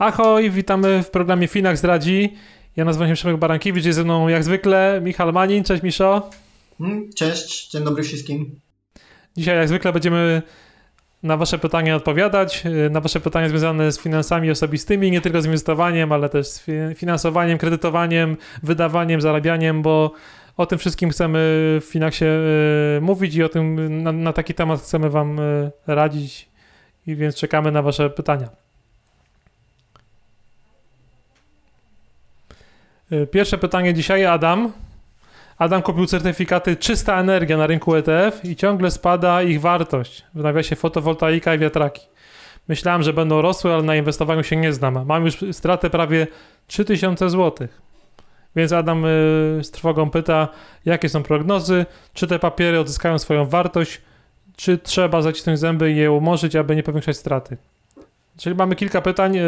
Ahoj, witamy w programie Finax Radzi. Ja nazywam się Przemek Barankiewicz, jest ze mną jak zwykle Michał Manin. Cześć Miszo. Mm, cześć, dzień dobry wszystkim. Dzisiaj jak zwykle będziemy na Wasze pytania odpowiadać, na Wasze pytania związane z finansami osobistymi, nie tylko z inwestowaniem, ale też z finansowaniem, kredytowaniem, wydawaniem, zarabianiem, bo o tym wszystkim chcemy w Finaxie e, mówić i o tym na, na taki temat chcemy Wam e, radzić i więc czekamy na Wasze pytania. Pierwsze pytanie dzisiaj, Adam. Adam kupił certyfikaty czysta energia na rynku ETF i ciągle spada ich wartość. W nawiasie fotowoltaika i wiatraki. Myślałem, że będą rosły, ale na inwestowaniu się nie znam. Mam już stratę prawie 3000 zł. Więc Adam y, z trwogą pyta, jakie są prognozy, czy te papiery odzyskają swoją wartość, czy trzeba zacisnąć zęby i je umorzyć, aby nie powiększać straty. Czyli mamy kilka pytań.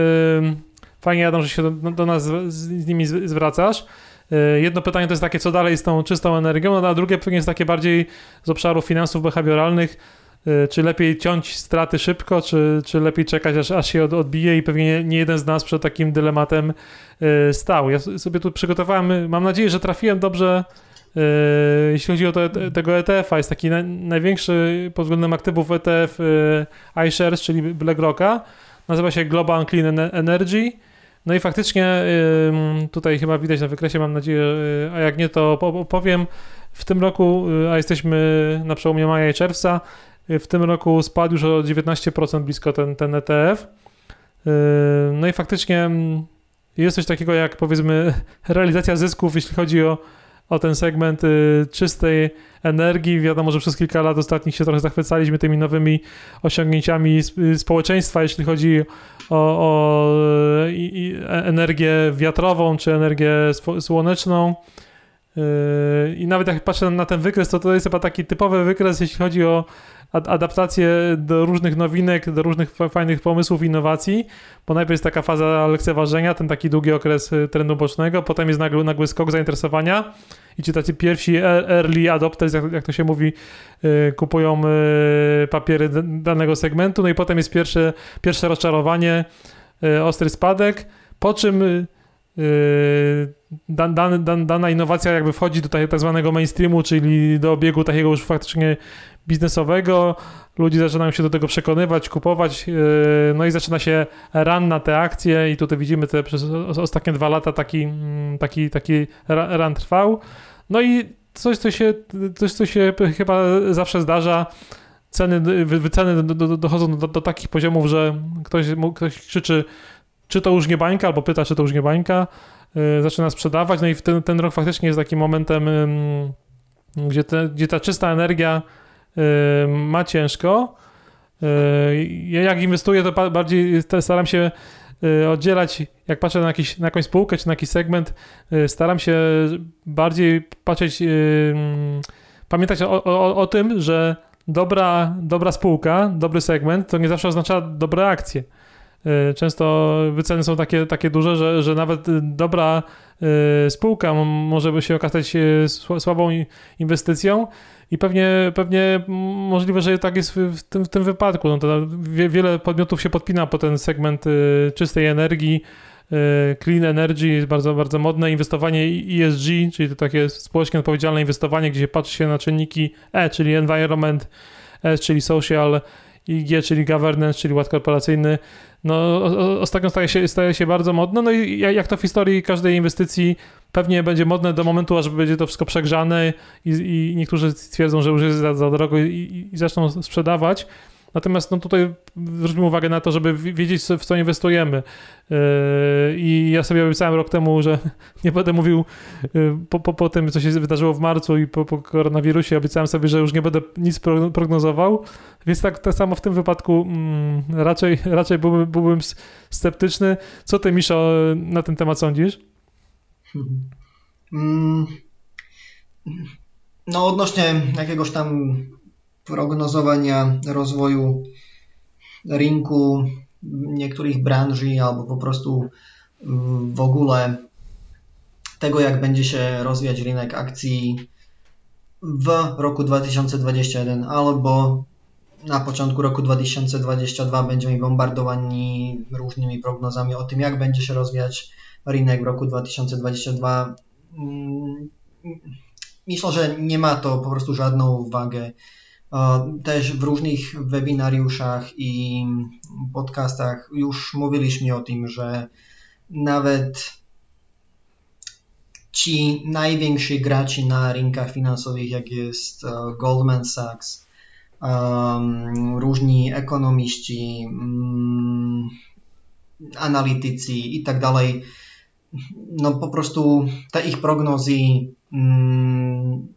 Fajnie, Adam, że się do, do nas z, z nimi zwracasz. Y, jedno pytanie to jest takie, co dalej z tą czystą energią, no, a drugie pewnie jest takie bardziej z obszaru finansów behawioralnych. Y, czy lepiej ciąć straty szybko, czy, czy lepiej czekać, aż, aż się odbije i pewnie nie jeden z nas przed takim dylematem y, stał. Ja sobie tu przygotowałem, mam nadzieję, że trafiłem dobrze jeśli chodzi o to, tego ETF-a, jest taki na, największy pod względem aktywów ETF iShares, czyli BlackRocka. Nazywa się Global Clean Energy no i faktycznie tutaj chyba widać na wykresie, mam nadzieję, y, a jak nie, to powiem. W tym roku, y, a jesteśmy na przełomie maja i czerwca, y, w tym roku spadł już o 19% blisko ten, ten ETF. No i faktycznie mm, jest coś takiego jak powiedzmy realizacja zysków, jeśli chodzi o, o ten segment czystej energii. Wiadomo, że przez kilka lat ostatnich się trochę zachwycaliśmy tymi nowymi osiągnięciami społeczeństwa, jeśli chodzi o, o i, i energię wiatrową czy energię słoneczną. Yy, I nawet jak patrzę na ten wykres, to to jest chyba taki typowy wykres, jeśli chodzi o adaptację do różnych nowinek, do różnych fajnych pomysłów, innowacji, bo najpierw jest taka faza lekceważenia, ten taki długi okres y, trendu bocznego, potem jest nagły, nagły skok zainteresowania i ci tacy pierwsi e, early adopters, jak, jak to się mówi, y, kupują y, papiery danego segmentu, no i potem jest pierwsze, pierwsze rozczarowanie, ostry spadek, po czym dan, dan, dana innowacja jakby wchodzi do tak zwanego mainstreamu, czyli do obiegu takiego już faktycznie biznesowego, ludzie zaczynają się do tego przekonywać, kupować, yy, no i zaczyna się run na te akcje i tutaj widzimy te przez ostatnie dwa lata taki, mm, taki, taki run trwał. No i coś, co się, coś, co się chyba zawsze zdarza, ceny, wyceny dochodzą do, do, takich poziomów, że ktoś, ktoś krzyczy, czy to już nie bańka, albo pyta, czy to już nie bańka, yy, zaczyna sprzedawać, no i ten, ten rok faktycznie jest takim momentem, yy, gdzie, te, gdzie ta czysta energia Y, ma ciężko. Y, ja jak inwestuję, to bardziej staram się y, oddzielać, jak patrzę na, jakiś, na jakąś spółkę czy na jakiś segment, staram się bardziej patrzeć, pamiętać o, o, o tym, że dobra, dobra spółka, dobry segment to nie zawsze oznacza dobre akcje. Często wyceny są takie, takie duże, że, że nawet dobra spółka może by się okazać słabą inwestycją i pewnie, pewnie możliwe, że tak jest w tym, w tym wypadku. No to wiele podmiotów się podpina po ten segment y, czystej energii. Y, clean energy jest bardzo, bardzo modne. Inwestowanie ESG, czyli to takie społecznie odpowiedzialne inwestowanie, gdzie patrzy się na czynniki E, czyli environment, S, czyli social, i G, czyli governance, czyli ład korporacyjny, no ostatnio staje się, staje się bardzo modne, no i jak to w historii każdej inwestycji pewnie będzie modne do momentu, aż będzie to wszystko przegrzane i, i niektórzy stwierdzą, że już jest za, za drogo i, i zaczną sprzedawać. Natomiast no tutaj zwróćmy uwagę na to, żeby wiedzieć, w co inwestujemy. Yy, I ja sobie obiecałem rok temu, że nie będę mówił yy, po, po, po tym, co się wydarzyło w marcu i po, po koronawirusie, obiecałem sobie, że już nie będę nic prognozował. Więc tak, tak samo w tym wypadku mm, raczej, raczej byłbym, byłbym sceptyczny. Co ty, Miszo, na ten temat sądzisz? Hmm. No, odnośnie jakiegoś tam prognozowania rozwoju rynku niektórych branży albo po prostu w ogóle tego, jak będzie się rozwijać rynek akcji w roku 2021 albo na początku roku 2022 będziemy bombardowani różnymi prognozami o tym, jak będzie się rozwijać rynek w roku 2022. Mm, myślę, że nie ma to po prostu żadną wagę. Też w różnych webinariuszach i podcastach już mówiliśmy o tym, że nawet ci najwięksi gracze na rynkach finansowych, jak jest Goldman Sachs, różni ekonomiści, um, analityci i tak dalej, no po prostu te ich prognozy um,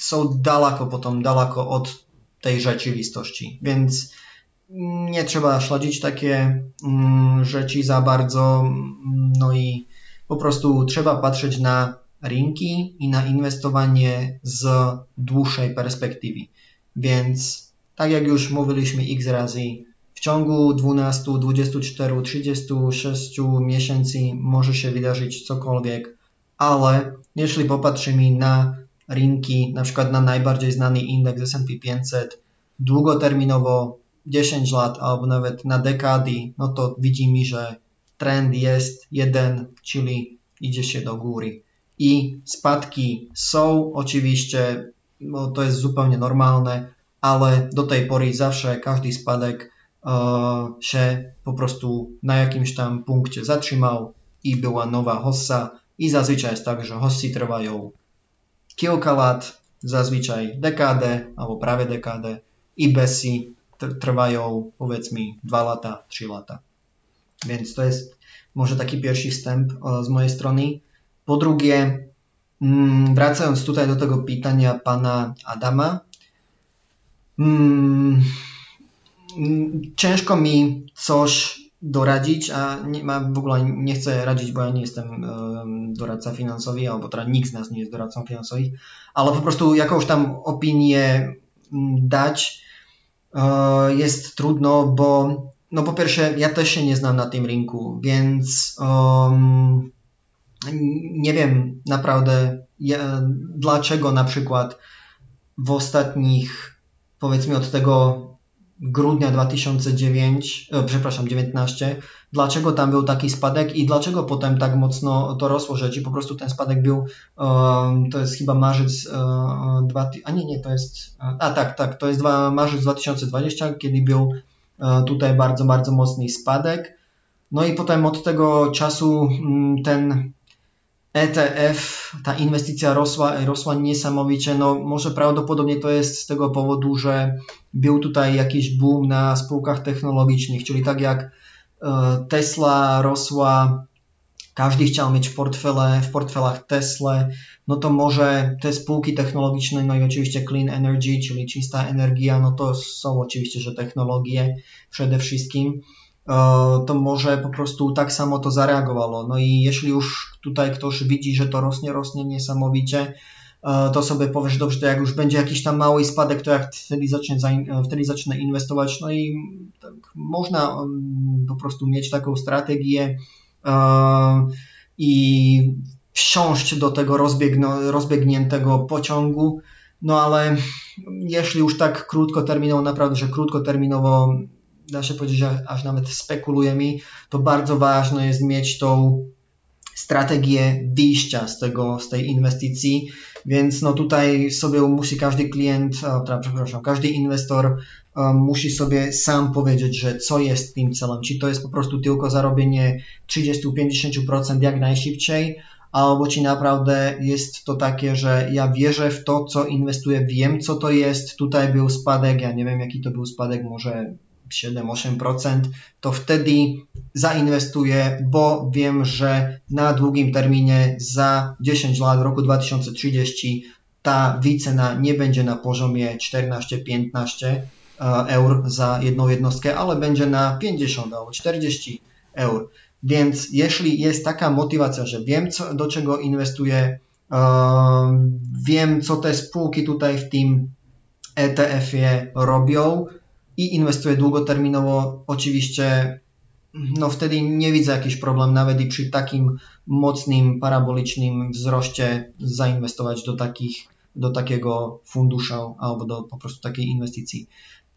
są daleko potom, daleko od tej rzeczywistości, więc nie trzeba śledzić takie um, rzeczy za bardzo, no i po prostu trzeba patrzeć na rynki i na inwestowanie z dłuższej perspektywy. Więc tak jak już mówiliśmy x razy, w ciągu 12, 24, 36 miesięcy może się wydarzyć cokolwiek, ale jeśli popatrzymy na rynki, na przykład na najbardziej znany indeks S&P 500, długoterminowo 10 lat albo nawet na dekady, no to widzimy, że trend jest jeden, czyli idzie się do góry. I spadki są oczywiście bo to jest zupełnie normalne, ale do tej pory zawsze każdy spadek uh, się po prostu na jakimś tam punkcie zatrzymał i była nowa hossa i zazwyczaj jest tak, że hossy trwają kilka lat, zazwyczaj dekadę albo prawie dekadę i besy trwają powiedzmy 2 lata, 3 lata. Więc to jest może taki pierwszy wstęp z mojej strony. Po drugie, Mm, wracając tutaj do tego pytania pana Adama, mm, ciężko mi coś doradzić, a nie, w ogóle nie chcę radzić, bo ja nie jestem doradca finansowy, albo teraz nikt z nas nie jest doradcą finansowym, ale po prostu jakąś tam opinię mm, dać e, jest trudno, bo no po pierwsze ja też się nie znam na tym rynku, więc um, nie wiem naprawdę, dlaczego na przykład w ostatnich, powiedzmy od tego grudnia 2009, e, przepraszam, 19, dlaczego tam był taki spadek i dlaczego potem tak mocno to rosło, że ci po prostu ten spadek był, to jest chyba marzec, e, a nie, nie, to jest, a tak, tak, to jest marzec 2020, kiedy był e, tutaj bardzo, bardzo mocny spadek. No i potem od tego czasu mm, ten ETF, ta inwestycja rosła, rosła niesamowicie. No, może prawdopodobnie to jest z tego powodu, że był tutaj jakiś boom na spółkach technologicznych, czyli tak jak e, Tesla rosła, każdy chciał mieć portfele, w portfelach Tesla, no to może te spółki technologiczne, no i oczywiście clean energy, czyli czysta energia, no to są oczywiście, że technologie przede wszystkim. E, to może po prostu tak samo to zareagowało. No i jeśli już tutaj ktoś widzi, że to rośnie, rośnie niesamowicie, e, to sobie powiesz, dobrze, to jak już będzie jakiś tam mały spadek, to jak wtedy zacznę, e, wtedy zacznę inwestować. No i tak można mm, po prostu mieć taką strategię i wsiąść do tego rozbiegniętego pociągu, no ale jeśli już tak krótkoterminowo, naprawdę, że krótkoterminowo da się powiedzieć, aż nawet spekulujemy, to bardzo ważne jest mieć tą strategię wyjścia z, tego, z tej inwestycji, więc no tutaj sobie musi każdy klient, a, przepraszam, każdy inwestor um, musi sobie sam powiedzieć, że co jest tym celem, czy to jest po prostu tylko zarobienie 30-50% jak najszybciej, albo czy naprawdę jest to takie, że ja wierzę w to, co inwestuję, wiem co to jest, tutaj był spadek, ja nie wiem jaki to był spadek, może 7-8%, to wtedy zainwestuję, bo wiem, że na długim terminie za 10 lat, w roku 2030, ta wycena nie będzie na poziomie 14-15 e, eur za jedną jednostkę, ale będzie na 50 albo 40 eur. Więc jeśli jest taka motywacja, że wiem, co, do czego inwestuję, e, wiem, co te spółki tutaj w tym ETF-ie robią, i inwestuję długoterminowo, oczywiście no wtedy nie widzę jakiś problem nawet i przy takim mocnym, parabolicznym wzroście zainwestować do, takich, do takiego funduszu albo do po prostu takiej inwestycji.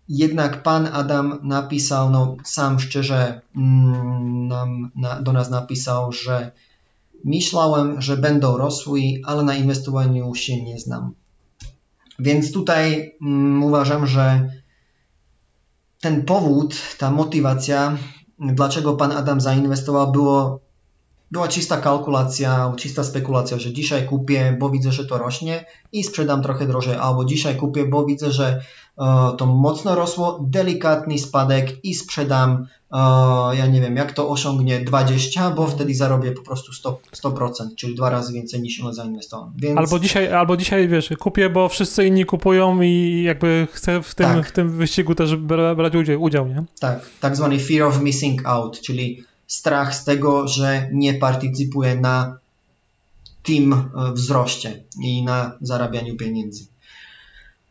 jednak pan Adam napisał, no sam szczerze mm, nam, na, do nas napisał, że myślałem, że będą rosły, ale na inwestowaniu się nie znam. Więc tutaj mm, uważam, że ten powód, ta motywacja, dlaczego pan Adam zainwestował, było była czysta kalkulacja, czysta spekulacja, że dzisiaj kupię, bo widzę, że to rośnie i sprzedam trochę drożej, albo dzisiaj kupię, bo widzę, że uh, to mocno rosło, delikatny spadek i sprzedam, ja nie wiem, jak to osiągnie 20, bo wtedy zarobię po prostu 100%, 100% czyli dwa razy więcej niż ile zainwestowałem. Więc... Albo, dzisiaj, albo dzisiaj, wiesz, kupię, bo wszyscy inni kupują i jakby chcę w tym, tak. w tym wyścigu też brać udział, udział, nie? Tak, tak zwany fear of missing out, czyli strach z tego, że nie partycypuje na tym e, wzroście i na zarabianiu pieniędzy.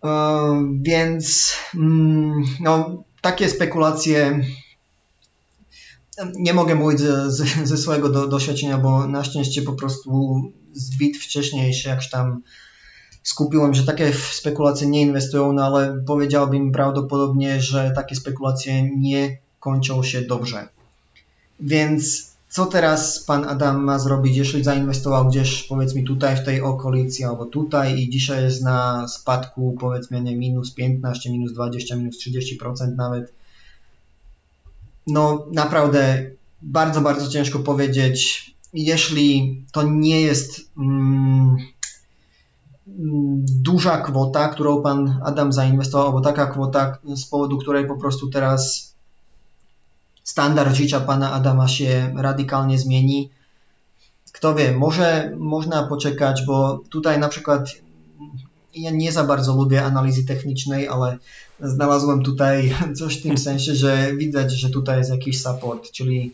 E, więc mm, no, takie spekulacje nie mogę mówić ze, ze swojego do, doświadczenia, bo na szczęście po prostu z bitw wcześniejszych jak tam skupiłem, że takie spekulacje nie inwestują, no ale powiedziałbym prawdopodobnie, że takie spekulacje nie kończą się dobrze. Więc co teraz pan Adam ma zrobić, jeśli zainwestował gdzieś powiedzmy tutaj w tej okolicy albo tutaj i dzisiaj jest na spadku powiedzmy nie, minus 15, minus 20, minus 30% nawet. No naprawdę bardzo, bardzo ciężko powiedzieć, jeśli to nie jest mm, duża kwota, którą pan Adam zainwestował, albo taka kwota, z powodu której po prostu teraz standard życia pana Adama się radykalnie zmieni. Kto wie, może można poczekać, bo tutaj na przykład ja nie za bardzo lubię analizy technicznej, ale znalazłem tutaj coś w tym sensie, że widać, że tutaj jest jakiś support, czyli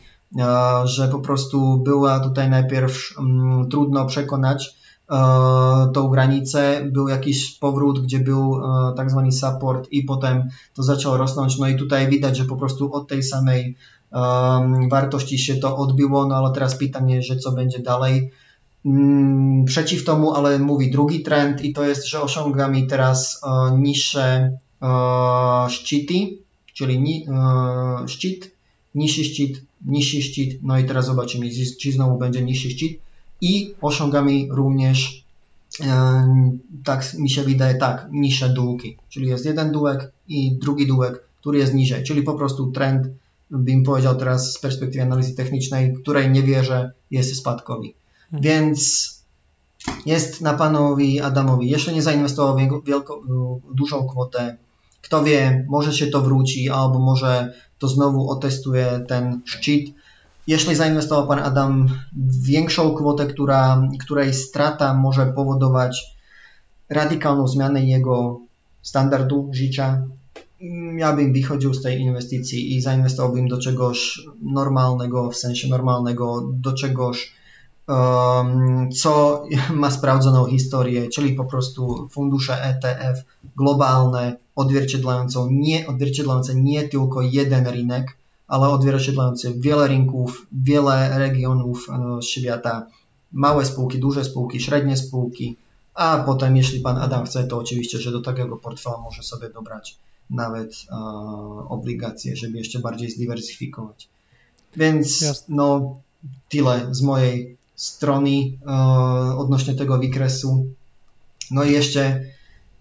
że po prostu była tutaj najpierw um, trudno przekonać uh, tą granicę, był jakiś powrót, gdzie był uh, tak zwany support i potem to zaczęło rosnąć, no i tutaj widać, że po prostu od tej samej um, wartości się to odbiło, no ale teraz pytanie, że co będzie dalej. Um, przeciw tomu, ale mówi drugi trend i to jest, że osiągamy teraz uh, niższe uh, szczyty, czyli ni, uh, szczyt, niższy szczyt, niższy szczyt, no i teraz zobaczymy, czy znowu będzie niższy szczyt i osiągamy również tak mi się wydaje, tak, niższe dółki, czyli jest jeden dółek i drugi dółek, który jest niżej, czyli po prostu trend bym powiedział teraz z perspektywy analizy technicznej, której nie wierzę, jest spadkowi. Hmm. Więc jest na panowi Adamowi. Jeszcze nie zainwestował wielko, dużą kwotę. Kto wie, może się to wróci, albo może to znowu otestuje ten szczyt. Jeśli zainwestował pan Adam większą kwotę, która, której strata może powodować radykalną zmianę jego standardu życia, ja bym wychodził z tej inwestycji i zainwestowałbym do czegoś normalnego, w sensie normalnego, do czegoś, co ma sprawdzoną historię, czyli po prostu fundusze ETF globalne, odzwierciedlające nie, odzwierciedlające nie tylko jeden rynek, ale odzwierciedlające wiele rynków, wiele regionów e, świata, małe spółki, duże spółki, średnie spółki, a potem, jeśli pan Adam chce, to oczywiście, że do takiego portfela może sobie dobrać nawet e, obligacje, żeby jeszcze bardziej zdywersyfikować. Więc no tyle z mojej strony e, odnośnie tego wykresu. No i jeszcze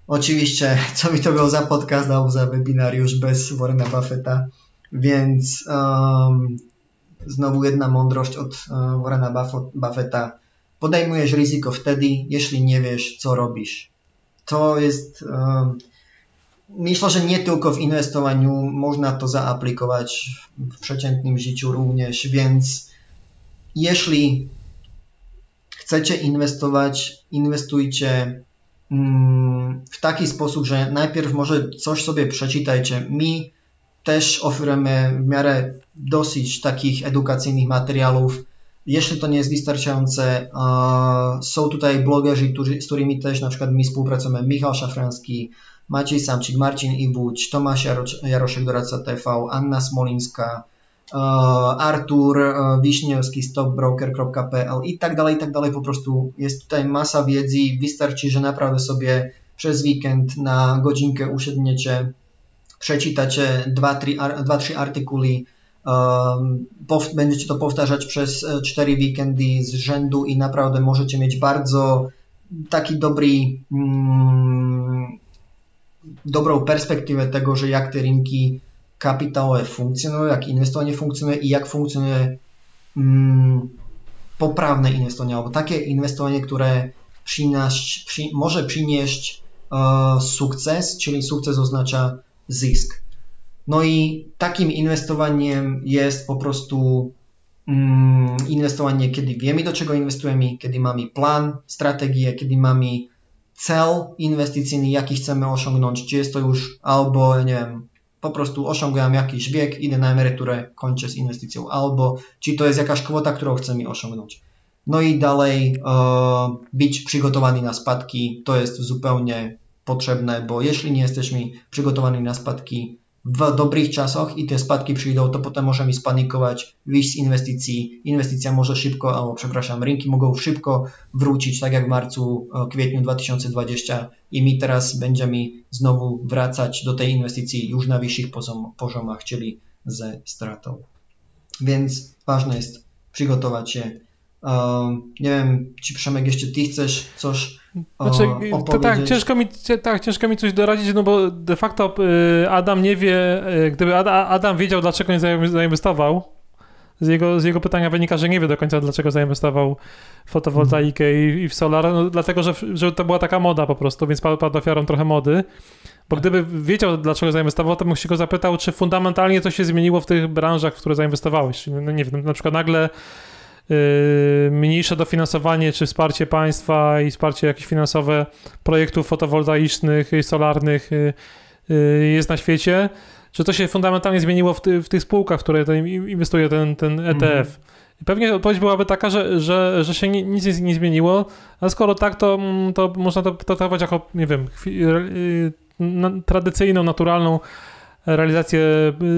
oczywiście, co mi to był za podcast albo za webinariusz bez Warrena Buffetta, więc um, znowu jedna mądrość od uh, Warrena Buffetta. Podejmujesz ryzyko wtedy, jeśli nie wiesz, co robisz. To jest um, Myślę, że nie tylko w inwestowaniu można to zaaplikować w przeciętnym życiu również, więc jeśli chcecie inwestować, inwestujcie mm, w taki sposób, że najpierw może coś sobie przeczytajcie. Mi też oferujemy w miarę dosyć takich edukacyjnych materiałów. Jeśli to nie jest wystarczające, są tutaj blogerzy, z którymi też na przykład my współpracujemy. Michał Szafranski, Maciej Samcik, Marcin Iwódź, Tomasz Jaroszek, doradca TV, Anna Smolińska, Artur e, Wiśniewski, stopbroker.pl i tak dalej, i tak dalej. Po prostu jest tutaj masa wiedzy. Wystarczy, że naprawdę sobie przez weekend na godzinkę usiedniecie, przeczytacie dwa, trzy, dwa, trzy artykuły, um, będziecie to powtarzać przez e, cztery weekendy z rzędu i naprawdę możecie mieć bardzo taki dobry, mm, dobrą perspektywę tego, że jak te rynki kapitałowe funkcjonują, jak inwestowanie funkcjonuje i jak funkcjonuje mm, poprawne inwestowanie, albo takie inwestowanie, które przy, może przynieść e, sukces, czyli sukces oznacza zysk. No i takim inwestowaniem jest po prostu mm, inwestowanie, kiedy wiemy do czego inwestujemy, kiedy mamy plan, strategię, kiedy mamy cel inwestycyjny, jaki chcemy osiągnąć, czy jest to już albo, nie wiem, po prostu osiągam jakiś wiek, idę na emeryturę, kończę z inwestycją, albo czy to jest jakaś kwota, którą chcemy osiągnąć. No i dalej e, być przygotowani na spadki, to jest zupełnie potrzebne, bo jeśli nie jesteśmy przygotowani na spadki w dobrych czasach i te spadki przyjdą, to potem możemy spanikować, wyjść z inwestycji, inwestycja może szybko, albo przepraszam, rynki mogą szybko wrócić, tak jak w marcu, kwietniu 2020 i my teraz będziemy znowu wracać do tej inwestycji już na wyższych poziomach, czyli ze stratą. Więc ważne jest przygotować się nie wiem, czy Przemek jeszcze ty chcesz coś znaczy, to tak, ciężko mi, tak, ciężko mi coś doradzić, no bo de facto y, Adam nie wie, y, gdyby Adam wiedział, dlaczego nie zainwestował, z jego, z jego pytania wynika, że nie wie do końca, dlaczego zainwestował w fotowoltaikę i, i w solar, no, dlatego, że, że to była taka moda po prostu, więc padł, padł ofiarą trochę mody. Bo gdyby wiedział, dlaczego zainwestował, to bym się go zapytał, czy fundamentalnie coś się zmieniło w tych branżach, w które zainwestowałeś. No nie wiem, na przykład nagle mniejsze dofinansowanie czy wsparcie państwa i wsparcie jakieś finansowe projektów fotowoltaicznych i solarnych yy, yy, jest na świecie, że to się fundamentalnie zmieniło w, ty, w tych spółkach, w które inwestuje ten, ten ETF. Mhm. Pewnie odpowiedź byłaby taka, że, że, że się nic nie zmieniło, a skoro tak, to, to można to traktować jako, nie wiem, tradycyjną, naturalną realizację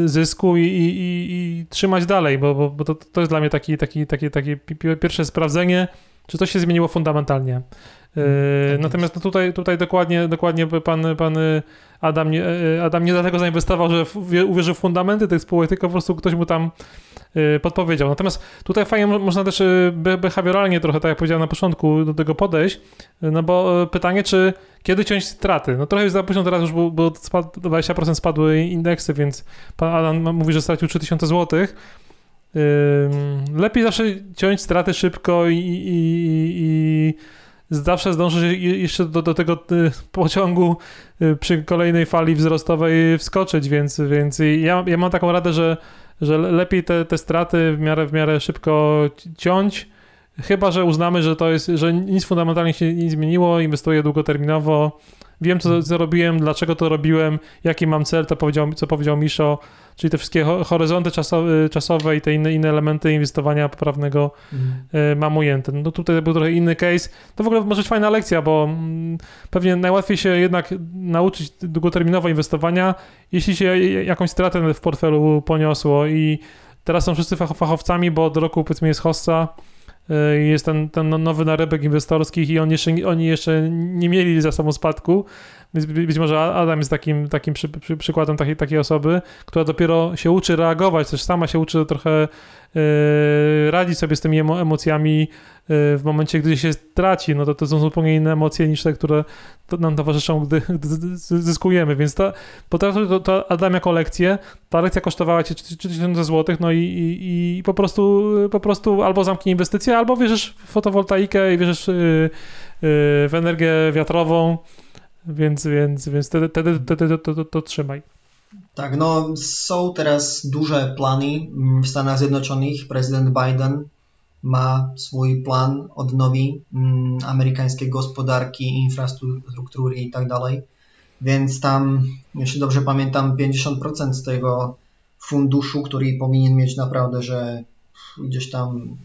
y, zysku i, i, i, trzymać dalej, bo, bo, bo to, to jest dla mnie taki, taki, taki, takie pierwsze sprawdzenie, czy to się zmieniło fundamentalnie. Yy, natomiast no tutaj, tutaj dokładnie, dokładnie pan, pan Adam, nie, y, Adam nie dlatego zainwestował, że uwierzył w fundamenty tych spółek, tylko po prostu ktoś mu tam Y, podpowiedział. Natomiast tutaj fajnie można też y, behawioralnie trochę, tak jak powiedziałem na początku, do tego podejść, y, no bo pytanie, czy kiedy ciąć straty? No trochę już za późno teraz już, spad, 20% spadły indeksy, więc pan Adam mówi, że stracił 3000 zł. Lepiej zawsze ciąć straty szybko i, i, i zawsze zdążyć jeszcze do, do tego pociągu przy kolejnej fali wzrostowej wskoczyć, więc, więc ja, ja mam taką radę, że że lepiej te, te straty w miarę, w miarę szybko ciąć, chyba, że uznamy, że to jest, że nic fundamentalnie się nie zmieniło, inwestuję długoterminowo, wiem co, co robiłem, dlaczego to robiłem, jaki mam cel, to powiedział, co powiedział Miszo, czyli te wszystkie horyzonty czasowe, czasowe i te inne, inne elementy inwestowania poprawnego mm. mam ujęte. No tutaj był trochę inny case. To w ogóle może być fajna lekcja, bo mm, pewnie najłatwiej się jednak nauczyć długoterminowo inwestowania, jeśli się jakąś stratę w portfelu poniosło i teraz są wszyscy fachowcami, bo do roku powiedzmy jest hossa, jest ten, ten no, nowy narybek inwestorskich i on jeszcze, oni jeszcze nie mieli za sobą spadku, więc być może Adam jest takim, takim przy, przy, przykładem takiej, takiej osoby, która dopiero się uczy reagować, też sama się uczy trochę yy, radzić sobie z tymi emo, emocjami yy, w momencie, gdy się traci. No to, to są zupełnie inne emocje niż te, które to nam towarzyszą, gdy, gdy zyskujemy. Więc to, potraktuj to, to Adam jako lekcję. Ta lekcja kosztowała cię 3000 zł, no i, i, i, po, prostu, po prostu albo zamknij inwestycję, albo wierzysz w fotowoltaikę i wierzysz yy, w energię wiatrową więc, więc, więc wtedy, wtedy, wtedy to, to, to, trzymaj. Tak, no są teraz duże plany w Stanach Zjednoczonych. Prezydent Biden ma swój plan odnowi mm, amerykańskiej gospodarki, infrastruktury i tak dalej. Więc tam, jeśli dobrze pamiętam, 50% z tego funduszu, który powinien mieć naprawdę, że gdzieś tam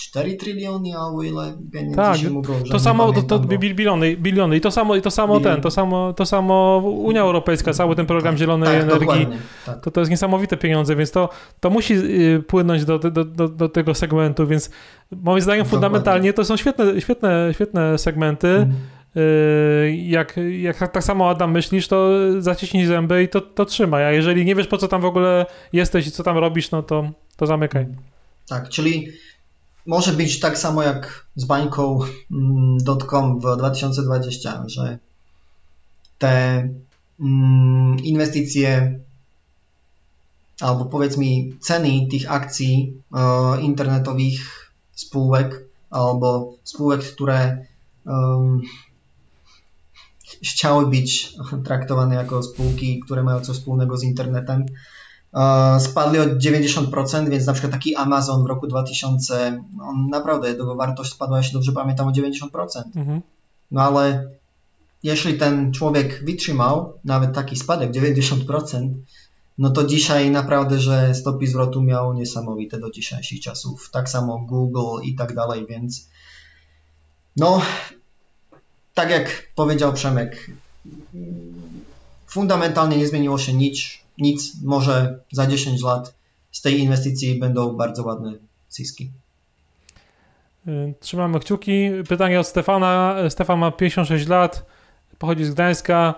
4 tryliony albo ile pieniędzy tak, się mówią, to samo, to, to biliony, biliony i to samo, i to samo ten, to samo, to samo Unia Europejska, cały ten program tak, zielonej tak, energii, tak. to, to jest niesamowite pieniądze, więc to, to musi y, płynąć do, do, do, do tego segmentu, więc moim zdaniem fundamentalnie to są świetne, świetne, świetne segmenty, mm. Yy, jak, jak tak samo Adam myślisz, to zaciśnij zęby i to, to trzymaj, a jeżeli nie wiesz po co tam w ogóle jesteś i co tam robisz, no to, to zamykaj. Tak, czyli może być tak samo jak z bańką.com w 2020, że te mm, inwestycje albo powiedz mi ceny tych akcji e, internetowych spółek albo spółek, które chciały być traktowane jako spółki, które mają coś wspólnego z internetem, spadli o 90%, więc na przykład taki Amazon w roku 2000, on naprawdę, jego wartość spadła, jeśli dobrze pamiętam, o 90%. Mhm. No ale jeśli ten człowiek wytrzymał nawet taki spadek 90%, no to dzisiaj naprawdę, że stopy zwrotu miał niesamowite do dzisiejszych czasów. Tak samo Google i tak dalej, więc no, tak jak powiedział Przemek, fundamentalnie nie zmieniło się nic, nic. Może za 10 lat z tej inwestycji będą bardzo ładne zyski. Y, trzymamy kciuki. Pytanie od Stefana. Stefan ma 56 lat, pochodzi z Gdańska,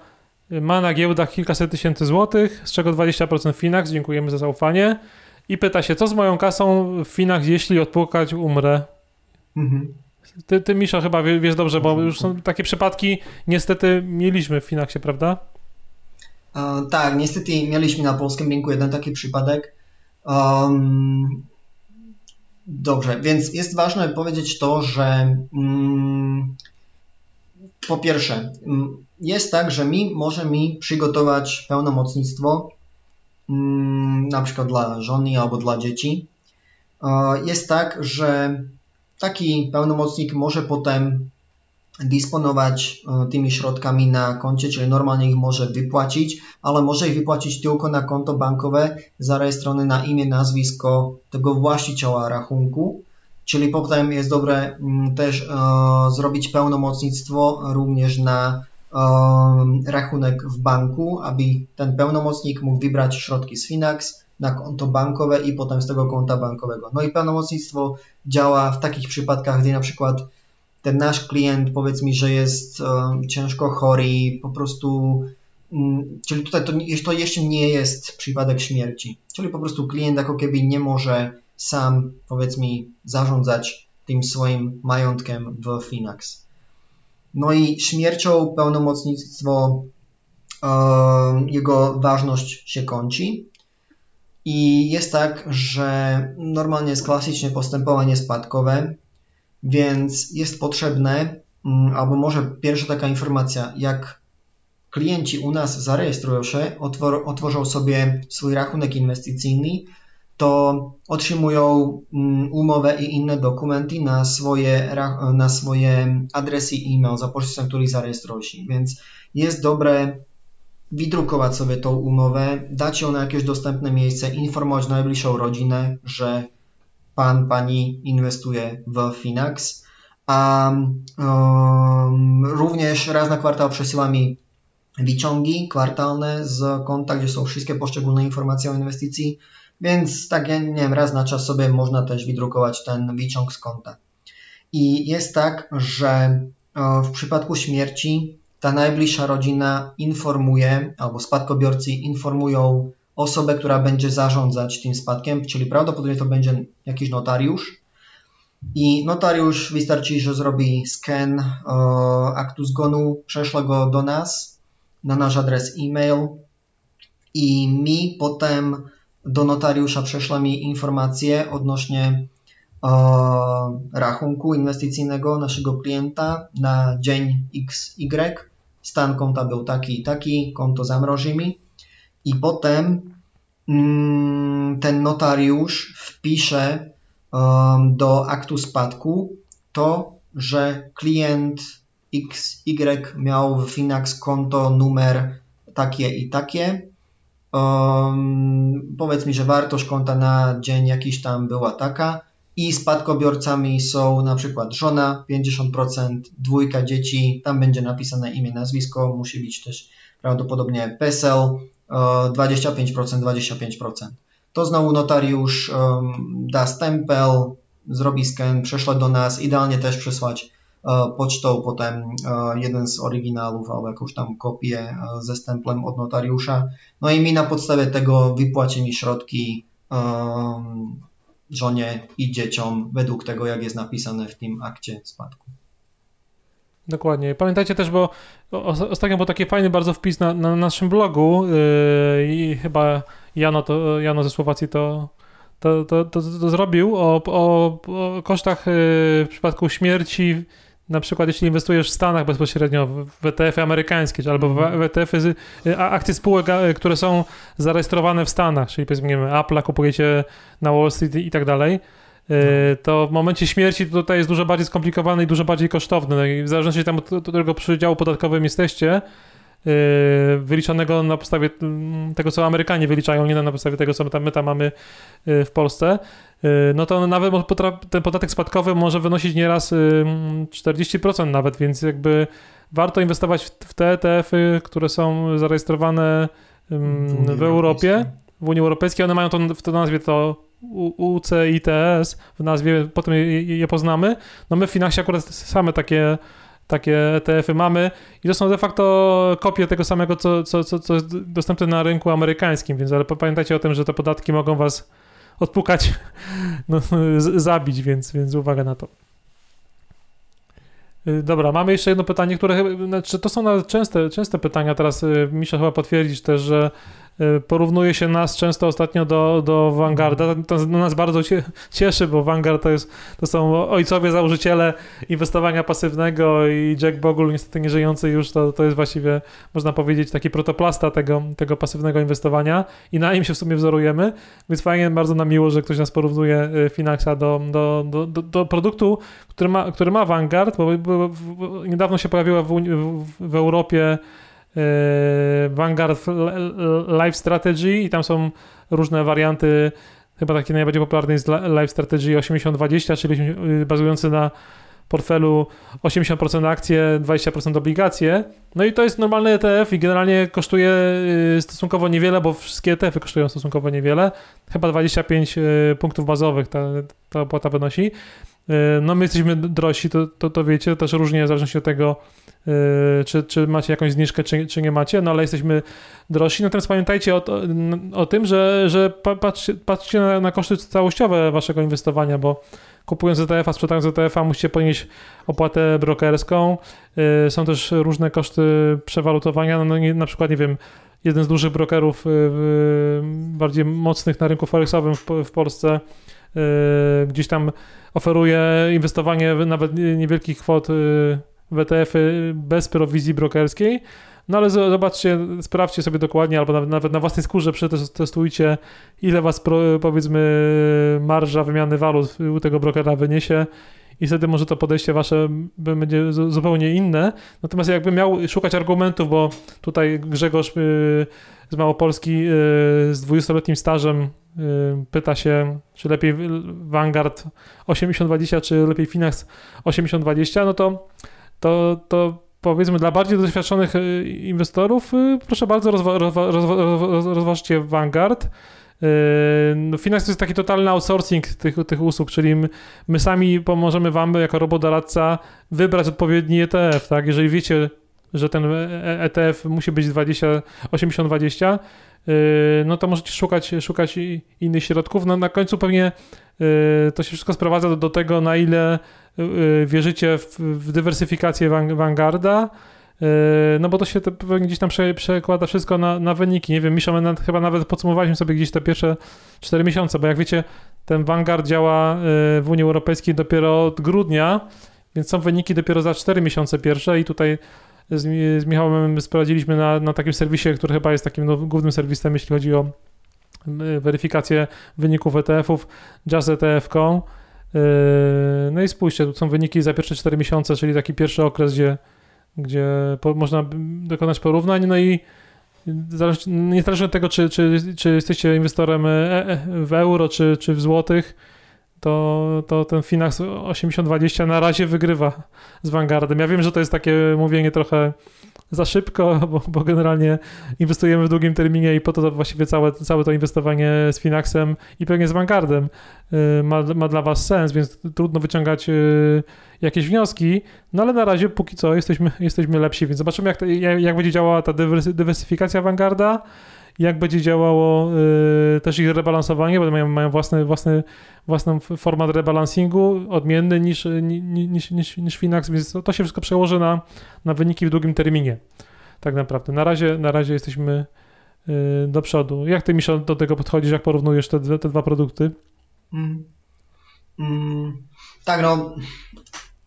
ma na giełdach kilkaset tysięcy złotych, z czego 20% Finax. Dziękujemy za zaufanie. I pyta się, co z moją kasą w Finax, jeśli odpłukać umrę? Mhm. Ty, ty Misza, chyba wiesz dobrze, bo już są takie przypadki, niestety mieliśmy w Finaxie, prawda? Uh, tak, niestety mieliśmy na polskim rynku jeden taki przypadek. Um, dobrze, więc jest ważne powiedzieć to, że um, po pierwsze, um, jest tak, że my możemy przygotować pełnomocnictwo mm, na przykład dla żony albo dla dzieci. Jest tak, że taki pełnomocnik może potem dysponować e, tymi środkami na koncie, czyli normalnie ich może wypłacić, ale może ich wypłacić tylko na konto bankowe zarejestrowane na imię, nazwisko tego właściciela rachunku. Czyli potem jest dobre mm, też e, zrobić pełnomocnictwo również na e, rachunek w banku, aby ten pełnomocnik mógł wybrać środki z Finax na konto bankowe i potem z tego konta bankowego. No i pełnomocnictwo działa w takich przypadkach, gdy na przykład ten nasz klient powiedz mi, że jest um, ciężko chory, po prostu, um, czyli tutaj to, to jeszcze nie jest przypadek śmierci, czyli po prostu klient jako keby nie może sam powiedz mi zarządzać tym swoim majątkiem w Finax. No i śmiercią pełnomocnictwo um, jego ważność się kończy, i jest tak, że normalnie jest klasycznie postępowanie spadkowe, więc jest potrzebne, mm, albo może pierwsza taka informacja, jak klienci u nas zarejestrują się, otwor otworzą sobie swój rachunek inwestycyjny, to otrzymują mm, umowę i inne dokumenty na swoje, na swoje adresy e-mail, za pośrednictwem których zarejestrują się. Więc jest dobre wydrukować sobie tą umowę, dać ją na jakieś dostępne miejsce, informować najbliższą rodzinę, że pan, pani inwestuje w Finax. A um, również raz na kwartał przesyła mi wyciągi kwartalne z konta, gdzie są wszystkie poszczególne informacje o inwestycji, więc tak, nie wiem, raz na czas sobie można też wydrukować ten wyciąg z konta. I jest tak, że w przypadku śmierci ta najbliższa rodzina informuje, albo spadkobiorcy informują osobę, która będzie zarządzać tym spadkiem, czyli prawdopodobnie to będzie jakiś notariusz. I notariusz wystarczy, że zrobi scan e, aktu zgonu, prześle go do nas na nasz adres e-mail i mi potem do notariusza prześlemy informacje odnośnie e, rachunku inwestycyjnego naszego klienta na dzień XY stan konta był taki i taki, konto zamrożymy i potem mm, ten notariusz wpisze um, do aktu spadku to, że klient XY miał w Finax konto numer takie i takie. Um, powiedz mi, że wartość konta na dzień jakiś tam była taka i spadkobiorcami są na przykład żona 50%, dwójka dzieci, tam będzie napisane imię, nazwisko, musi być też prawdopodobnie PESEL 25%, 25%. To znowu notariusz da stempel, zrobi scan, prześle do nas, idealnie też przesłać pocztą, potem jeden z oryginałów albo jakąś tam kopię ze stemplem od notariusza. No i mi na podstawie tego wypłacili środki żonie i dzieciom według tego, jak jest napisane w tym akcie spadku. Dokładnie. Pamiętajcie też, bo ostatnio był taki fajny bardzo wpis na, na naszym blogu yy, i chyba Jano, to, Jano ze Słowacji to, to, to, to, to zrobił o, o, o kosztach yy, w przypadku śmierci na przykład jeśli inwestujesz w Stanach bezpośrednio w ETF-y amerykańskie, albo w mhm. ETF-y, akcje spółek, które są zarejestrowane w Stanach, czyli powiedzmy, Apple kupujecie na Wall Street i tak dalej. To w momencie śmierci tutaj jest dużo bardziej skomplikowane i dużo bardziej kosztowne. No i w zależności tam od którego przydziału podatkowym jesteście, y, wyliczonego na podstawie mm, tego, co Amerykanie wyliczają, nie na podstawie tego, co my tam, my tam mamy y, w Polsce, no to nawet ten podatek spadkowy może wynosić nieraz 40% nawet, więc jakby warto inwestować w te ETF-y, które są zarejestrowane w Europie, w Unii Europejskiej. One mają to w to nazwie to UCITS w nazwie, potem je, je poznamy. No my w Finaxie akurat same takie takie ETF-y mamy i to są de facto kopie tego samego, co, co, co, co jest dostępne na rynku amerykańskim, więc ale pamiętajcie o tym, że te podatki mogą was odpukać, no, zabić, więc, więc uwaga na to. Y, dobra, mamy jeszcze jedno pytanie, które znaczy to są częste, częste pytania. Teraz y, Misza chyba potwierdzić też, że porównuje się nas często ostatnio do, do Vanguarda. To nas bardzo cieszy, bo Vanguard to, jest, to są ojcowie założyciele inwestowania pasywnego i Jack Bogle, niestety nie żyjący już, to, to jest właściwie, można powiedzieć, taki protoplasta tego, tego pasywnego inwestowania i na nim się w sumie wzorujemy, więc fajnie, bardzo nam miło, że ktoś nas porównuje y, Finaxa do, do, do, do, do produktu, który ma, który ma Vanguard, bo, bo, bo niedawno się pojawiła w, w, w Europie Vanguard Live Strategy i tam są różne warianty. Chyba taki najbardziej popularny jest Live Strategy 80-20, czyli yy, bazujący na portfelu 80% akcje, 20% obligacje. No i to jest normalny ETF i generalnie kosztuje yy, stosunkowo niewiele, bo wszystkie ETF-y kosztują stosunkowo niewiele. Chyba 25 punktów bazowych ta, ta opłata wynosi. No my jesteśmy drożsi, to, to, to wiecie, też różnie w zależności od tego, Yy, czy, czy macie jakąś zniżkę, czy, czy nie macie, no ale jesteśmy drożsi. Natomiast pamiętajcie o, o tym, że, że patrzcie, patrzcie na, na koszty całościowe waszego inwestowania, bo kupując ETF-a, sprzedając ETF-a musicie ponieść opłatę brokerską. Yy, są też różne koszty przewalutowania, no, na przykład, nie wiem, jeden z dużych brokerów yy, bardziej mocnych na rynku forexowym w, w Polsce gdzieś tam oferuje inwestowanie nawet niewielkich kwot WTF-y bez prowizji brokerskiej. No ale zobaczcie, sprawdźcie sobie dokładnie, albo nawet, nawet na własnej skórze przetestujcie, ile was powiedzmy marża wymiany walut u tego brokera wyniesie i wtedy może to podejście wasze będzie zupełnie inne. Natomiast jakbym miał szukać argumentów, bo tutaj Grzegorz y, z Małopolski y, z 20-letnim stażem y, pyta się, czy lepiej Vanguard 80-20, czy lepiej Finax 80-20, no to to, to powiedzmy dla bardziej doświadczonych y, inwestorów, y, proszę bardzo, rozwa rozwa rozwa rozważcie Vanguard. Y, no, to jest taki totalny outsourcing tych, tych usług, czyli my, my sami pomożemy wam jako robodoradca wybrać odpowiedni ETF, tak? Jeżeli wiecie, że ten ETF musi być 20, 80-20, no to możecie szukać, szukać innych środków. No, na końcu pewnie to się wszystko sprowadza do, do tego, na ile wierzycie w, w dywersyfikację Vanguarda, y, no bo to się pewnie gdzieś tam prze, przekłada wszystko na, na wyniki. Nie wiem, Misza, my chyba nawet podsumowaliśmy sobie gdzieś te pierwsze 4 miesiące, bo jak wiecie, ten Vanguard działa y, w Unii Europejskiej dopiero od grudnia, więc są wyniki dopiero za 4 miesiące pierwsze i tutaj z, z Michałem sprawdziliśmy na, na takim serwisie, który chyba jest takim no, głównym serwisem, jeśli chodzi o weryfikację wyników ETF-ów, jazzetf.com no i spójrzcie, tu są wyniki za pierwsze 4 miesiące, czyli taki pierwszy okres, gdzie, gdzie po, można dokonać porównań. No i niezależnie od tego, czy, czy, czy jesteście inwestorem e, e, w euro, czy, czy w złotych, to, to ten Finax 80-20 na razie wygrywa z Vanguardem. Ja wiem, że to jest takie mówienie trochę za szybko, bo, bo generalnie inwestujemy w długim terminie i po to, to właściwie całe, całe to inwestowanie z Finaxem i pewnie z Vanguardem y, ma, ma dla Was sens, więc trudno wyciągać y, jakieś wnioski, no ale na razie póki co jesteśmy, jesteśmy lepsi, więc zobaczymy jak, jak będzie działała ta dywersyfikacja Vanguarda, jak będzie działało y, też ich rebalansowanie, bo mają, mają własny, własny, własny format rebalansingu, odmienny niż, niż, niż, niż Finax, więc to, to się wszystko przełoży na, na wyniki w długim terminie. Tak naprawdę. Na razie, na razie jesteśmy y, do przodu. Jak ty, Michel, do tego podchodzisz, jak porównujesz te, te dwa produkty? Mm. Mm, tak, no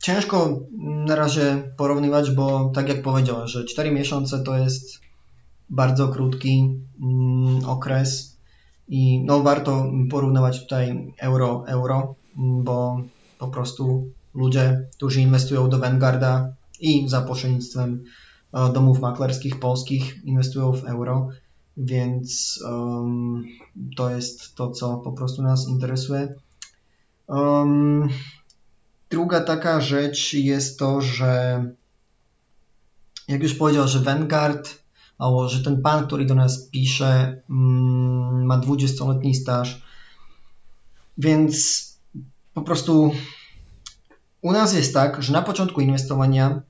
ciężko na razie porównywać, bo tak jak powiedziałem, że 4 miesiące to jest bardzo krótki mm, okres i no warto porównywać tutaj euro, euro, bo po prostu ludzie, którzy inwestują do Vanguarda i za pośrednictwem e, domów maklerskich polskich inwestują w euro, więc um, to jest to, co po prostu nas interesuje. Um, druga taka rzecz jest to, że jak już powiedział, że Vanguard, że ten pan, który do nas pisze, um, ma 20-letni staż, więc po prostu u nas jest tak, że na początku inwestowania,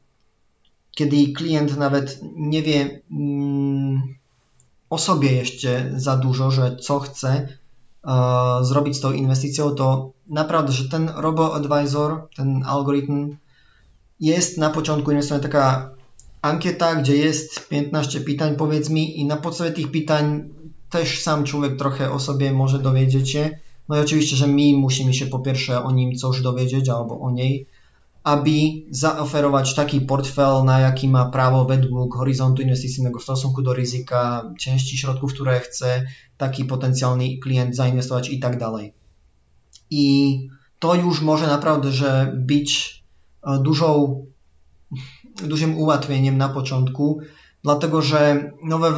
kiedy klient nawet nie wie um, o sobie jeszcze za dużo, że co chce, zrobić z tą inwestycją, to naprawdę, że ten robo-advisor, ten algorytm jest na początku inwestowania taka ankieta, gdzie jest 15 pytań powiedz mi i na podstawie tych pytań też sam człowiek trochę o sobie może dowiedzieć się. No i oczywiście, że my musimy się po pierwsze o nim coś dowiedzieć albo o niej, aby zaoferować taki portfel, na jaki ma prawo według horyzontu inwestycyjnego w stosunku do ryzyka, części środków, które chce taki potencjalny klient zainwestować i tak dalej. I to już może naprawdę, że być e, dużą, dużym ułatwieniem na początku, dlatego że no we,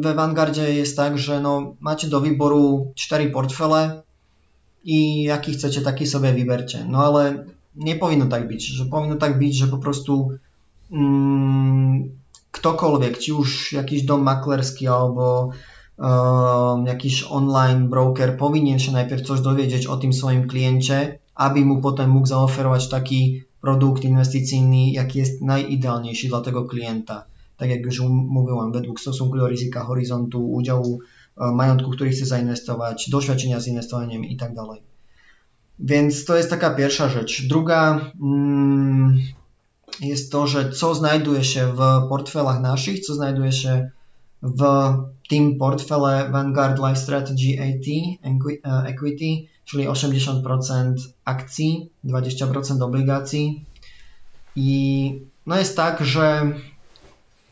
we Vanguardzie jest tak, że no macie do wyboru cztery portfele i jaki chcecie, taki sobie wybercie. No ale nie powinno tak być, że powinno tak być, że po prostu mm, ktokolwiek, ci już jakiś dom maklerski albo um, jakiś online broker powinien się najpierw coś dowiedzieć o tym swoim kliencie, aby mu potem mógł zaoferować taki produkt inwestycyjny, jaki jest najidealniejszy dla tego klienta. Tak jak już mówiłem, według stosunku do ryzyka horyzontu, udziału majątku, który chce zainwestować, doświadczenia z inwestowaniem i tak dalej. Więc to jest taka pierwsza rzecz. Druga mm, jest to, że co znajduje się w portfelach naszych, co znajduje się w tym portfele Vanguard Life Strategy AT e, Equity, czyli 80% akcji, 20% obligacji. I no jest tak, że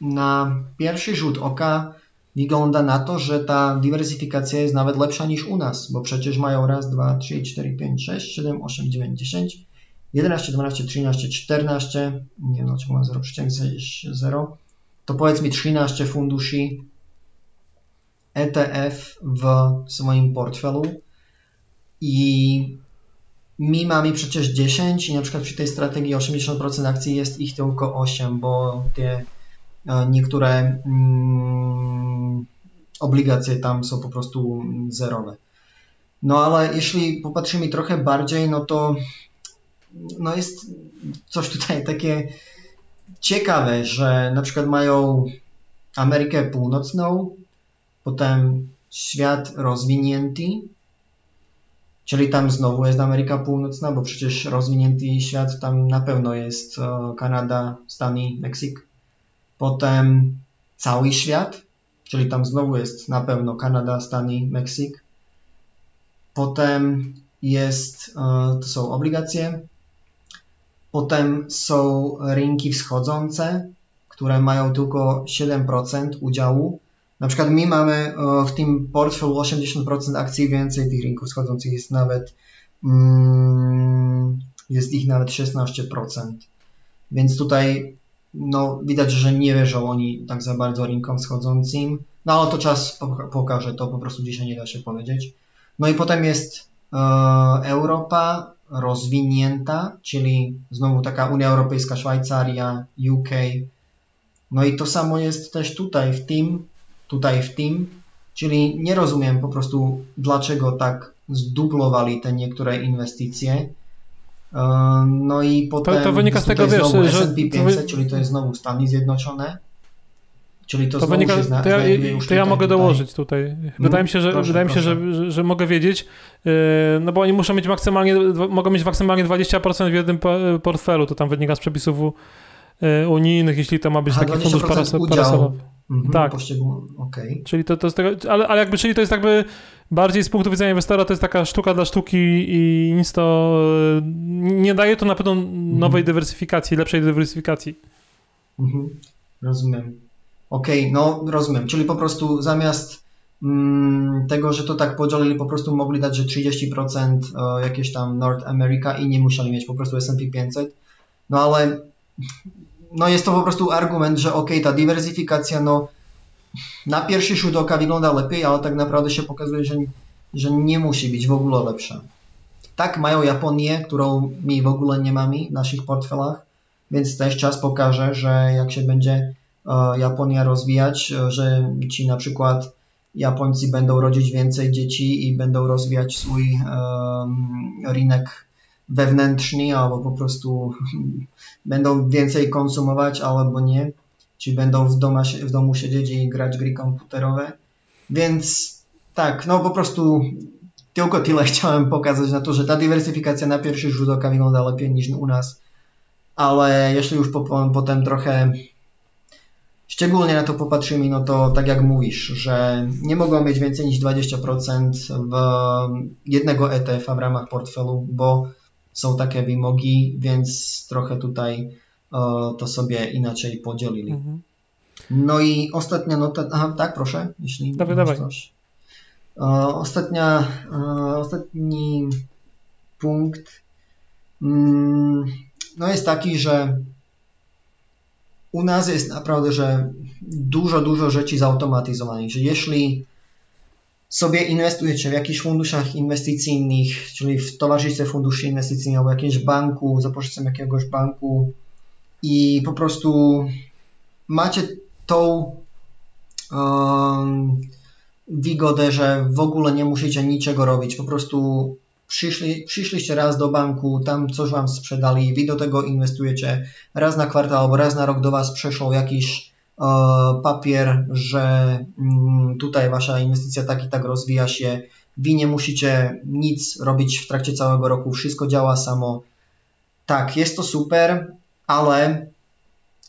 na pierwszy rzut oka wygląda na to, że ta dywersyfikacja jest nawet lepsza niż u nas, bo przecież mają raz, dwa, trzy, cztery, pięć, sześć, siedem, osiem, dziewięć, dziesięć, 11, 12, 13, 14, nie wiem dlaczego mam 0,0, to powiedz mi 13 funduszy ETF w swoim portfelu i my mamy przecież 10 i na przykład przy tej strategii 80% akcji jest ich tylko 8, bo te E, niektóre mm, obligacje tam są po prostu zerowe. No ale jeśli popatrzymy trochę bardziej, no to no jest coś tutaj takie ciekawe, że na przykład mają Amerykę Północną, potem świat rozwinięty, czyli tam znowu jest Ameryka Północna, bo przecież rozwinięty świat tam na pewno jest e, Kanada, Stany, Meksyk potem cały świat, czyli tam znowu jest na pewno Kanada, Stany, Meksyk. Potem jest, e, to są obligacje. Potem są rynki wschodzące, które mają tylko 7% udziału. Na przykład my mamy w tym portfelu 80% akcji, więcej tych rynków wschodzących jest nawet mm, jest ich nawet 16%. Więc tutaj no widać, że nie wierzą oni tak za bardzo rynkom wschodzącym, no ale to czas pokaże, to po prostu dzisiaj nie da się powiedzieć. No i potem jest Europa rozwinięta, czyli znowu taka Unia Europejska, Szwajcaria, UK. No i to samo jest też tutaj w tym, tutaj w tym, czyli nie rozumiem po prostu dlaczego tak zdublowali te niektóre inwestycje No i potem to, to wynika z tego, wiesz, że S&P 500, wy... czyli to jest znowu Stany Zjednoczone. Czyli to, to wynika, zna, to ja, to ja mogę tutaj. dołożyć tutaj. Wydaje mi się, że, proszę, wydaje mi się że, że, mogę wiedzieć, yy, no bo oni muszą mieć maksymalnie, mogą mieć maksymalnie 20% w jednym portfelu, to tam wynika z przepisów yy, unijnych, jeśli to ma być Aha, taki fundusz parasolowy. Mhm, tak. Okay. Czyli to, to jest tego, ale, ale jakby, czyli to jest jakby bardziej z punktu widzenia inwestora to jest taka sztuka dla sztuki i nic to nie daje to na pewno nowej mhm. dywersyfikacji, lepszej dywersyfikacji. Mhm. Rozumiem. Okej, okay, no rozumiem. Czyli po prostu zamiast mm, tego, że to tak podzielili, po prostu mogli dać, że 30% e, jakieś tam North America i nie musieli mieć po prostu S&P 500. No ale no jest to po prostu argument, że ok, ta dywersyfikacja no na pierwszy rzut oka wygląda lepiej, ale tak naprawdę się pokazuje, że, że nie musi być w ogóle lepsza. Tak mają Japonię, którą my w ogóle nie mamy w naszych portfelach, więc też czas pokaże, że jak się będzie e, Japonia rozwijać, e, że ci na przykład Japońcy będą rodzić więcej dzieci i będą rozwijać swój um, rynek wewnętrzny, albo po prostu będą więcej konsumować, albo nie, czy będą w, doma, w domu siedzieć i grać gry komputerowe. Więc tak, no po prostu tylko tyle chciałem pokazać na to, że ta dywersyfikacja na pierwszy rzut oka wygląda lepiej niż u nas. Ale jeśli już po, potem trochę szczególnie na to popatrzymy, no to tak jak mówisz, że nie mogą mieć więcej niż 20% w jednego ETF-a w ramach portfelu, bo są takie wymogi, więc trochę tutaj to sobie inaczej podzielili. Mhm. No i ostatnia nota, aha, tak proszę, jeśli dawaj, dawaj. ostatnia, ostatni punkt mm, no jest taki, że u nas jest naprawdę, że dużo, dużo rzeczy zautomatyzowanych, że jeśli sobie inwestujecie w jakichś funduszach inwestycyjnych, czyli w towarzystwie funduszy inwestycyjnych albo jakimś banku, za pośrednictwem jakiegoś banku i po prostu macie tą um, wygodę, że w ogóle nie musicie niczego robić, po prostu przyszli, przyszliście raz do banku, tam coś wam sprzedali, wy do tego inwestujecie, raz na kwartał albo raz na rok do was przeszło jakiś papier, że mm, tutaj wasza inwestycja tak i tak rozwija się, wy nie musicie nic robić w trakcie całego roku, wszystko działa samo. Tak, jest to super, ale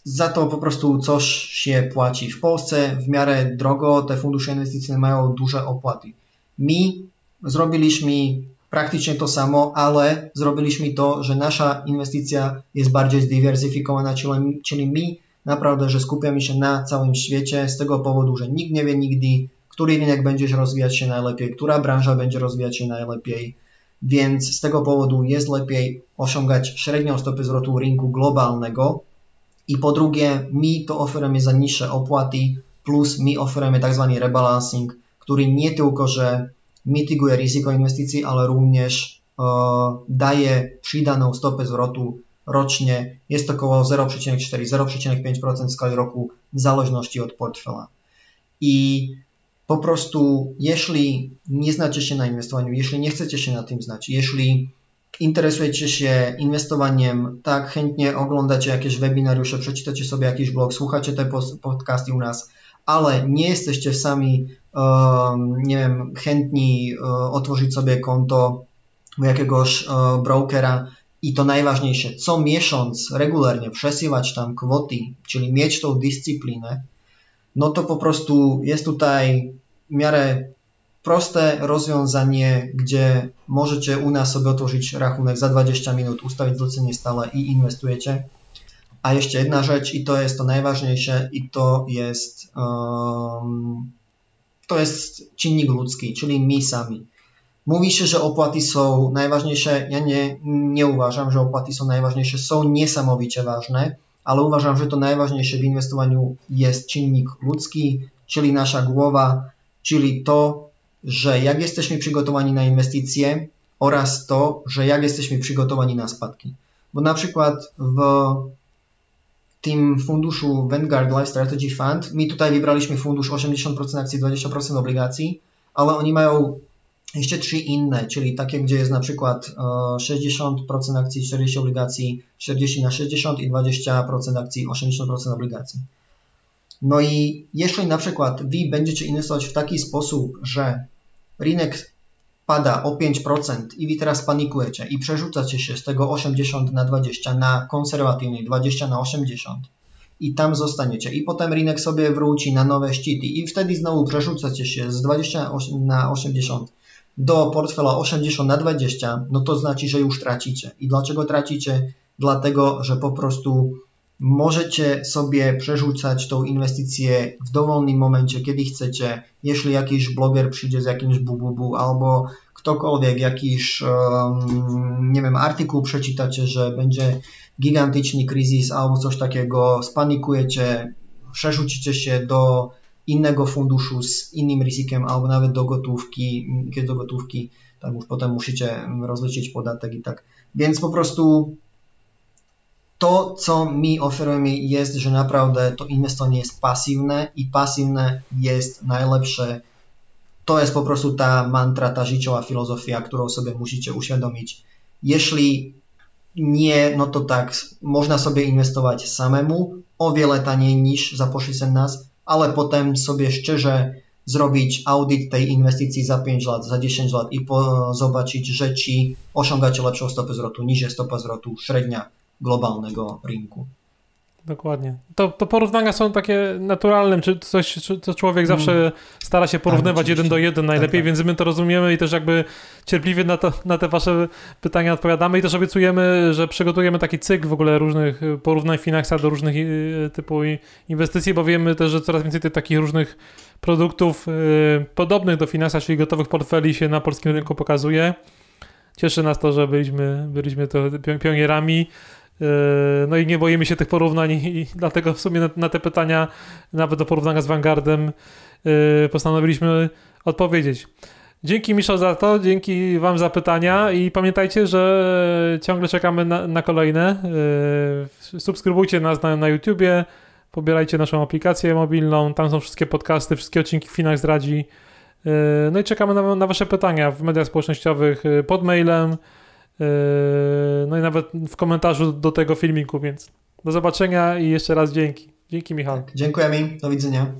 za to po prostu coś się płaci. W Polsce w miarę drogo te fundusze inwestycyjne mają duże opłaty. My zrobiliśmy praktycznie to samo, ale zrobiliśmy to, że nasza inwestycja jest bardziej zdywersyfikowana, czyli, czyli my naprawdę, że skupiamy się na całym świecie z tego powodu, że nikt nie wie nigdy, który rynek będzie rozwijać się najlepiej, która branża będzie rozwijać się najlepiej, więc z tego powodu jest lepiej osiągać średnią stopę zwrotu rynku globalnego. I po drugie, my to oferujemy za niższe opłaty, plus my oferujemy tak zwany rebalancing, który nie tylko, że mityguje ryzyko inwestycji, ale również uh, daje przydaną stopę zwrotu rocznie jest około 0,4-0,5% w skali roku w zależności od portfela. I po prostu, jeśli nie znacie się na inwestowaniu, jeśli nie chcecie się na tym znać, jeśli interesujecie się inwestowaniem, tak chętnie oglądacie jakieś webinariusze, przeczytacie sobie jakiś blog, słuchacie te podcasty u nas, ale nie jesteście sami, nie wiem, chętni um, otworzyć sobie konto u jakiegoś um, brokera, i to najważniejsze, co miesiąc regularnie przesyłać tam kwoty, czyli mieć tą dyscyplinę, no to po prostu jest tutaj w miarę proste rozwiązanie, gdzie możecie u nas sobie otworzyć rachunek za 20 minut, ustawić zlecenie stale i inwestujecie. A jeszcze jedna rzecz i to jest to najważniejsze i to jest um, to jest czynnik ludzki, czyli my sami. Mówi się, że opłaty są najważniejsze. Ja nie, nie uważam, że opłaty są najważniejsze. Są niesamowicie ważne, ale uważam, że to najważniejsze w inwestowaniu jest czynnik ludzki, czyli nasza głowa, czyli to, że jak jesteśmy przygotowani na inwestycje oraz to, że jak jesteśmy przygotowani na spadki. Bo na przykład w tym funduszu Vanguard Life Strategy Fund, my tutaj wybraliśmy fundusz 80% akcji, 20% obligacji, ale oni mają jeszcze trzy inne, czyli takie, gdzie jest na przykład 60% akcji, 40 obligacji, 40 na 60 i 20% akcji, 80% obligacji. No i jeśli na przykład Wy będziecie inwestować w taki sposób, że rynek pada o 5% i Wy teraz panikujecie i przerzucacie się z tego 80 na 20 na konserwatywny 20 na 80 i tam zostaniecie i potem rynek sobie wróci na nowe szczyty i wtedy znowu przerzucacie się z 20 na 80 do portfela 80 na 20, no to znaczy, że już tracicie. I dlaczego tracicie? Dlatego, że po prostu Możecie sobie przerzucać tą inwestycję w dowolnym momencie, kiedy chcecie. Jeśli jakiś bloger przyjdzie z jakimś bububu albo ktokolwiek jakiś, um, nie wiem, artykuł przeczytacie, że będzie gigantyczny kryzys albo coś takiego, spanikujecie, przerzucicie się do innego funduszu z innym ryzykiem albo nawet do gotówki, kiedy do gotówki, tam już potem musicie rozliczyć podatek i tak. Więc po prostu to, co my oferujemy, jest, że naprawdę to inwestowanie jest pasywne i pasywne jest najlepsze. To jest po prostu ta mantra, ta życiowa filozofia, którą sobie musicie uświadomić. Jeśli nie, no to tak, można sobie inwestować samemu, o wiele taniej niż za pośrednictwem nas, ale potem sobie szczerze zrobić audyt tej inwestycji za 5 lat, za 10 lat i po, zobaczyć, że ci osiągacie lepszą stopę zwrotu niż stopa zwrotu średnia globalnego rynku. Dokładnie. To, to porównania są takie naturalne, czy coś, co człowiek mm. zawsze stara się porównywać tak, jeden do jeden najlepiej, tak, tak. więc my to rozumiemy i też jakby cierpliwie na, to, na te wasze pytania odpowiadamy i też obiecujemy, że przygotujemy taki cykl w ogóle różnych porównań Finaxa do różnych y, typu inwestycji, bo wiemy też, że coraz więcej tych takich różnych produktów y, podobnych do Finaxa, czyli gotowych portfeli się na polskim rynku pokazuje. Cieszy nas to, że byliśmy, byliśmy to pionierami. Yy, no i nie boimy się tych porównań i dlatego w sumie na, na te pytania, nawet do porównania z Vanguardem, yy, postanowiliśmy odpowiedzieć. Dzięki Miszo za to, dzięki Wam za pytania i pamiętajcie, że ciągle czekamy na, na kolejne. Yy, subskrybujcie nas na, na YouTubie, pobierajcie naszą aplikację mobilną, tam są wszystkie podcasty, wszystkie odcinki Finax Radzi. No i czekamy na, na Wasze pytania w mediach społecznościowych pod mailem. Yy, no i nawet w komentarzu do tego filmiku, więc do zobaczenia i jeszcze raz dzięki. Dzięki Michał. Tak, dziękujemy. Do widzenia.